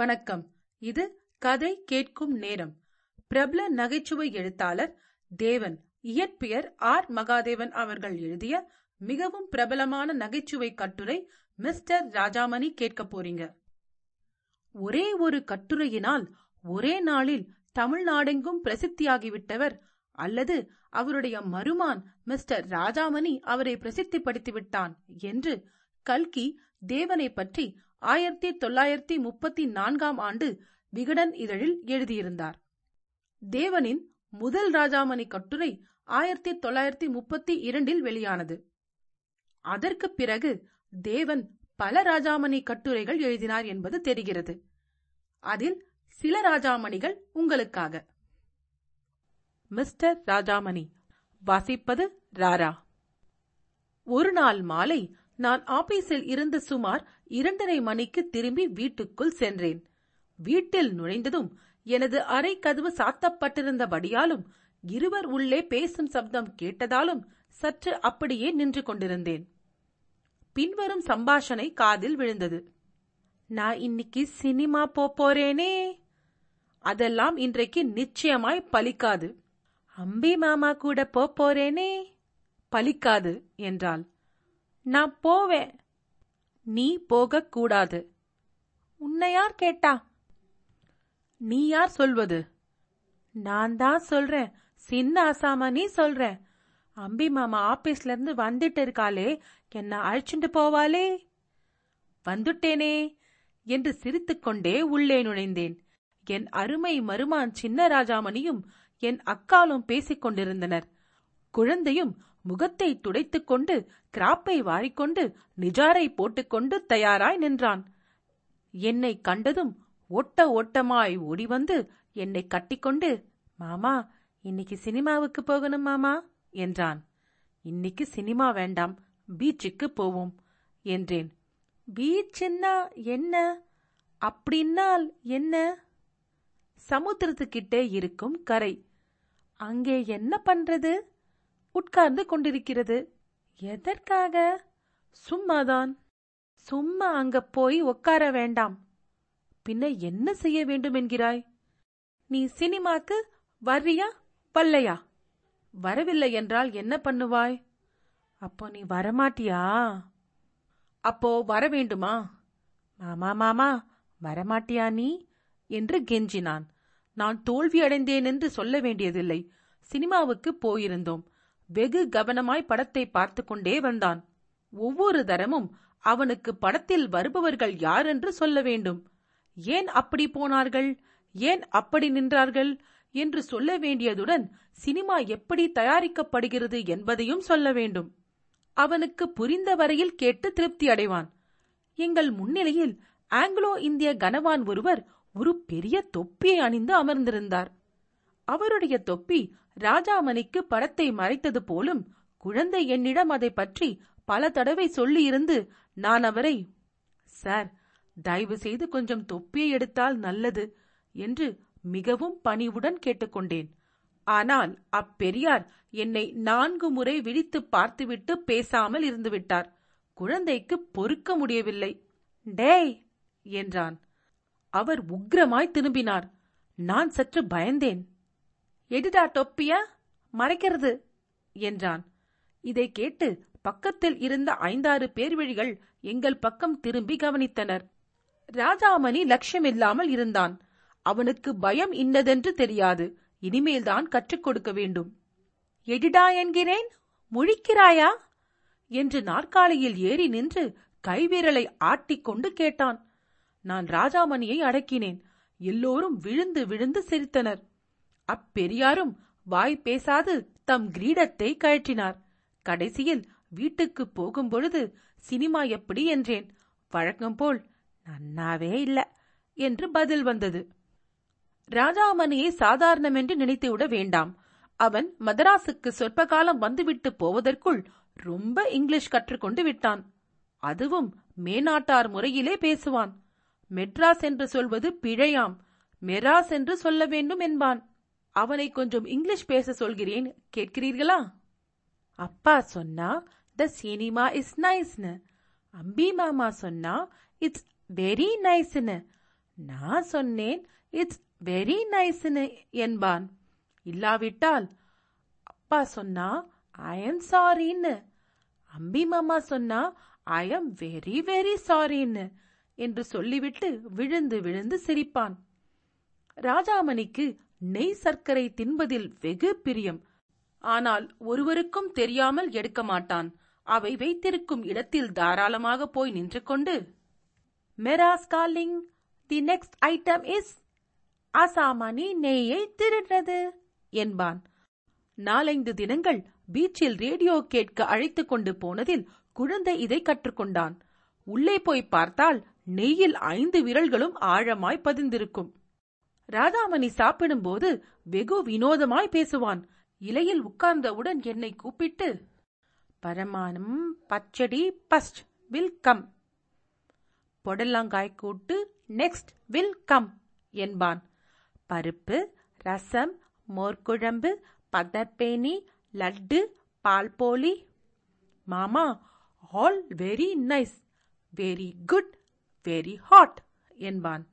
வணக்கம். இது கதை கேட்கும் நேரம். பிரபல நகைச்சுவை எழுத்தாளர் தேவன் இயற்பெயர் ஆர். மகாதேவன் அவர்கள் எழுதிய மிகவும் பிரபலமான நகைச்சுவை கட்டுரை மிஸ்டர் ராஜாமணி கேட்க போறீங்க. ஒரே ஒரு கட்டுரையினால் ஒரே நாளில் தமிழ்நாடெங்கும் பிரசித்தியாகிவிட்டவர் அல்லது அவருடைய மருமான் மிஸ்டர் ராஜாமணி அவரை பிரசித்திப்படுத்திவிட்டான் என்று கல்கி தேவனை பற்றி ஆயிரத்தி தொள்ளாயிரத்தி முப்பத்தி நான்காம் ஆண்டு விகடன் இதழில் எழுதியிருந்தார். தேவனின் முதல் ராஜாமணி கட்டுரை ஆயிரத்தி தொள்ளாயிரத்தி முப்பத்தி இரண்டில் வெளியானது. அதற்கு பிறகு தேவன் பல ராஜாமணி கட்டுரைகள் எழுதினார் என்பது தெரிகிறது. அதில் சில ராஜாமணிகள் உங்களுக்காக. மிஸ்டர் ராஜாமணி வாசிப்பது ராரா. ஒரு நாள் மாலை நான் ஆபீஸில் இருந்து சுமார் இரண்டரை மணிக்கு திரும்பி வீட்டுக்குள் சென்றேன். வீட்டில் நுழைந்ததும் எனது அறை கதவு சாத்தப்பட்டிருந்தபடியாலும் இருவர் உள்ளே பேசும் சப்தம் கேட்டதாலும் சற்று அப்படியே நின்று கொண்டிருந்தேன். பின்வரும் சம்பாஷணை காதில் விழுந்தது. நான் இன்னைக்கு சினிமா போறேனே. அதெல்லாம் இன்றைக்கு நிச்சயமாய் பலிக்காது. அம்பி மாமா கூட போறேனே. பலிக்காது என்றாள். நான் போவேன். நீ போகக்கூடாது. உன்னை யார் கேட்டா? நீ யார் சொல்வது? நான் தான் சொல்றேன். சின்ன ஆசாமா நீ சொல்ற. அம்பி மாமா ஆபீஸ்ல இருந்து வந்துட்டு இருக்காளே. என்ன அழைச்சிட்டு போவாளே. வந்துட்டேனே என்று சிரித்துக்கொண்டே உள்ளே நுழைந்தேன். என் அருமை மருமான் சின்ன ராஜாமணியும் என் அக்காலும் பேசிக் கொண்டிருந்தனர் குழந்தையும் முகத்தை துடைத்துக் கொண்டு கிராப்பை வாரிக்கொண்டு நிஜாரை போட்டுக்கொண்டு தயாராய் நின்றான். என்னை கண்டதும் ஓட்ட ஓட்டமாய் ஓடி வந்து என்னை கட்டிக்கொண்டு மாமா இன்னைக்கு சினிமாவுக்கு போகணும் மாமா என்றான். இன்னைக்கு சினிமா வேண்டாம் பீச்சுக்கு போவோம் என்றேன். பீச்சுன்னா என்ன? அப்படின்னால் என்ன? சமுத்திரத்துக்கிட்டே இருக்கும் கரை. அங்கே என்ன பண்றது? உட்கார்ந்து கொண்டிருக்கிறது. எதற்காக? சும்மாதான். சும்மா அங்க போய் உட்கார வேண்டாம். பின்ன என்ன செய்ய வேண்டும் என்கிறாய்? நீ சினிமாக்கு வர்றியா வல்லையா வரவில்லை என்றால் என்ன பண்ணுவாய்? அப்போ நீ வரமாட்டியா? அப்போ வர வேண்டுமா? மாமா மாமா வரமாட்டியா நீ? என்று கெஞ்சினான். நான் தோல்வி அடைந்தேன் என்று சொல்ல வேண்டியதில்லை. சினிமாவுக்கு போயிருந்தோம். வெகு கவனமாய் படத்தை பார்த்து கொண்டே வந்தான். ஒவ்வொரு தரமும் அவனுக்கு படத்தில் வருபவர்கள் யார் என்று சொல்ல வேண்டும்? ஏன் அப்படி போனார்கள்? ஏன் அப்படி நின்றார்கள்? என்று சொல்ல வேண்டியதுடன் சினிமா எப்படி தயாரிக்கப்படுகிறது என்பதையும் சொல்ல வேண்டும். அவனுக்கு புரிந்த வரையில் கேட்டு திருப்தி அடைவான். எங்கள் முன்னிலையில் ஆங்கிலோ இந்திய கனவான் ஒருவர் ஒரு பெரிய தொப்பியை அணிந்து அமர்ந்திருந்தார். அவருடைய தொப்பி ராஜாமணிக்கு படத்தை மறைத்தது போலும் குழந்தை என்னிடம் அதை பற்றி பல தடவை சொல்லியிருந்து நான் அவரை சார் தயவு செய்து கொஞ்சம் தொப்பியை எடுத்தால் நல்லது என்று மிகவும் பணிவுடன் கேட்டுக்கொண்டேன். ஆனால் அப்பெரியார் என்னை நான்கு முறை விழித்து பார்த்துவிட்டு பேசாமல் இருந்துவிட்டார். குழந்தைக்கு பொறுக்க முடியவில்லை. டேய் என்றான். அவர் உக்ரமாய் திரும்பினார். நான் சற்று பயந்தேன். எடிடா தொப்பிய? மறைக்கிறது என்றான். இதை கேட்டு பக்கத்தில் இருந்த ஐந்தாறு பேர்வழிகள் எங்கள் பக்கம் திரும்பி கவனித்தனர். ராஜாமணி லட்சியமில்லாமல் இருந்தான். அவனுக்கு பயம் இன்னதென்று தெரியாது. இனிமேல்தான் கற்றுக் கொடுக்க வேண்டும். எடிடா என்கிறேன்? முழிக்கிறாயா? என்று நாற்காலியில் ஏறி நின்று கைவிரலை ஆட்டிக்கொண்டு கேட்டான். நான் ராஜாமணியை அடக்கினேன். எல்லோரும் விழுந்து விழுந்து சிரித்தனர். அப்பெரியாரும் வாய் பேசாது தம் கிரீடத்தை கழற்றினார். கடைசியில் வீட்டுக்கு போகும்பொழுது சினிமா எப்படி என்றேன். வழக்கம் போல் நன்னாவே இல்ல என்று பதில் வந்தது. ராஜாமணியை சாதாரணமென்று நினைத்துவிட வேண்டாம். அவன் மதராசுக்கு சொற்ப காலம் வந்துவிட்டு போவதற்குள் ரொம்ப இங்கிலீஷ் கற்றுக்கொண்டு விட்டான். அதுவும் மேனாட்டார் முறையிலே பேசுவான். மெட்ராஸ் என்று சொல்வது பிழையாம். மெராஸ் என்று சொல்ல வேண்டும் என்பான். அவனை கொஞ்சம் இங்கிலீஷ் பேச சொல்கிறேன். கேட்கிறீர்களா? அப்பா சொன்னா த சினிமா இஸ் நைஸ்னு அம்பி மாமா சொன்னா இட்ஸ் வெரி நைஸ்னு நான் சொன்னேன் இட்ஸ் வெரி நைஸ்னு என்பான். இல்லாவிட்டால் அப்பா சொன்னா ஐ எம் சாரின்னு அம்பி மாமா சொன்னா ஐ எம் வெரி வெரி சாரின்னு என்று சொல்லிவிட்டு விழுந்து விழுந்து சிரிப்பான். ராஜாமணிக்கு நெய் சர்க்கரை தின்பதில் வெகு பிரியம். ஆனால் ஒருவருக்கும் தெரியாமல் எடுக்க மாட்டான். அவை வைத்திருக்கும் இடத்தில் தாராளமாக போய் நின்று கொண்டு Madras calling the next item is அசாமானி நெய்யை திருடுறது என்பான். நாலைந்து தினங்கள் பீச்சில் ரேடியோ கேட்க அழைத்துக் கொண்டு போனதில் குழந்தை இதை கற்றுக்கொண்டான். உள்ளே போய் பார்த்தால் நெய்யில் ஐந்து விரல்களும் ஆழமாய் பதிந்திருக்கும். ராதாமணி சாப்பிடும்போது வெகு வினோதமாய் பேசுவான். இலையில் உட்கார்ந்தவுடன் என்னை கூப்பிட்டு பரமானம் பச்சடி பஸ்ட் வில் கம். பொடலங்காய் கூட்டு நெக்ஸ்ட் வில் கம் என்பான். பருப்பு ரசம் மோர்க்குழம்பு பதப்பேனி லட்டு பால்போலி. மாமா all very nice very good very hot என்பான்.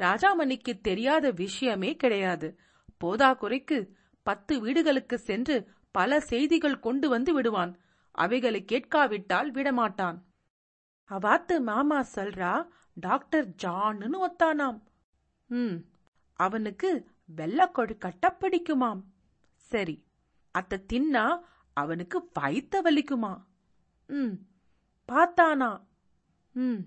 ராஜாமணிக்கு தெரியாத விஷயமே கிடையாது. போதா குறைக்கு பத்து வீடுகளுக்கு சென்று பல செய்திகள் கொண்டு வந்து விடுவான். அவைகளை கேட்காவிட்டால் விடமாட்டான். அவாத்து மாமா சொல்றா டாக்டர் ஜான்னு ஒத்தானாம். ம் அவனுக்கு வெள்ளக்கொடு கட்ட பிடிக்குமாம். சரி அத்த தின்னா அவனுக்கு வயித்த வலிக்குமா? ம் பார்த்தானா? ம்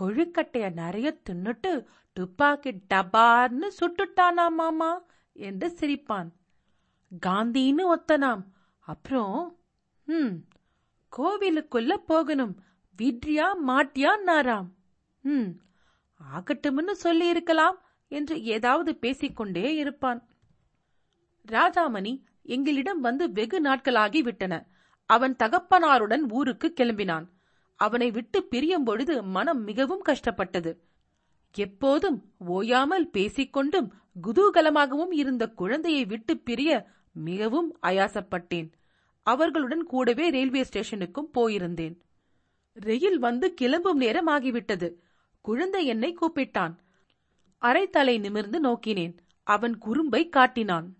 கொழுக்கட்டைய நிறைய தின்னுட்டு துப்பாக்கி டபார்னு சுட்டுட்டானா மாமா என்று சிரிப்பான். காந்தின்னு ஒத்தனாம். அப்புறம் ம் கோவிலுக்குள்ள போகணும். விட்ரியா மாட்டியா நாராம். ம் ஆகட்டும்னு சொல்லி இருக்கலாம் என்று ஏதாவது பேசிக்கொண்டே இருப்பான். ராஜாமணி எங்களிடம் வந்து வெகு நாட்களாகி விட்டன. அவன் தகப்பனாருடன் ஊருக்கு கிளம்பினான். அவனை விட்டு பிரியும் பொழுது மனம் மிகவும் கஷ்டப்பட்டது. எப்போதும் ஓயாமல் பேசிக்கொண்டும் குதூகலமாகவும் இருந்த குழந்தையை விட்டு பிரிய மிகவும் அயாசப்பட்டேன் அவர்களுடன் கூடவே ரயில்வே ஸ்டேஷனுக்கும் போயிருந்தேன். ரயில் வந்து கிளம்பும் நேரம் ஆகிவிட்டது. குழந்தை என்னை கூப்பிட்டான். அரைத்தலை நிமிர்ந்து நோக்கினேன். அவன் குறும்பை காட்டினான்.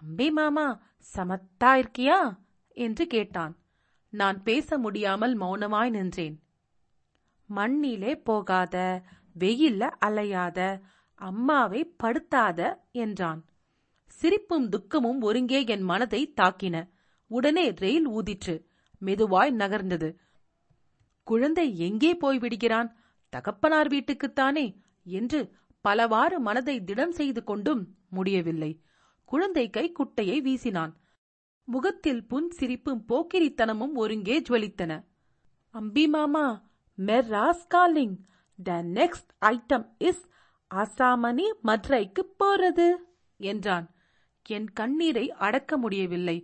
அம்பே மாமா சமத்தா இருக்கியா? என்று கேட்டான். நான் பேச முடியாமல் மௌனமாய் நின்றேன். மண்ணிலே போகாத வெயில்ல அலையாத அம்மாவை படுத்தாத என்றான். சிரிப்பும் துக்கமும் ஒருங்கே என் மனதை தாக்கின. உடனே ரயில் ஊதிற்று மெதுவாய் நகர்ந்தது. குழந்தை எங்கே போய்விடுகிறான் தகப்பனார் வீட்டுக்குத்தானே? என்று பலவாறு மனதை திடம் செய்து கொண்டும் முடியவில்லை. குழந்தை கை குட்டையை வீசினான். முகத்தில் புன் சிரிப்பும் போக்கிரித்தனமும் ஒருங்கே ஜுவலித்தன. அம்பி மாமா Madras calling. The next item is அசாமணி மதுரைக்கு போறது என்றான். என் கண்ணீரை அடக்க முடியவில்லை.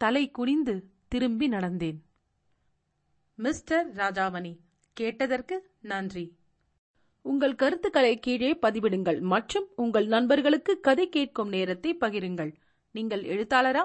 தலை குனிந்து திரும்பி நடந்தேன். மிஸ்டர் ராஜாமணி கேட்டதற்கு நன்றி. உங்கள் கருத்துக்களை கீழே பதிவிடுங்கள் மற்றும் உங்கள் நண்பர்களுக்கு கதை கேட்கும் நேரத்தை பகிருங்கள். நீங்கள் எழுத்தாளரா?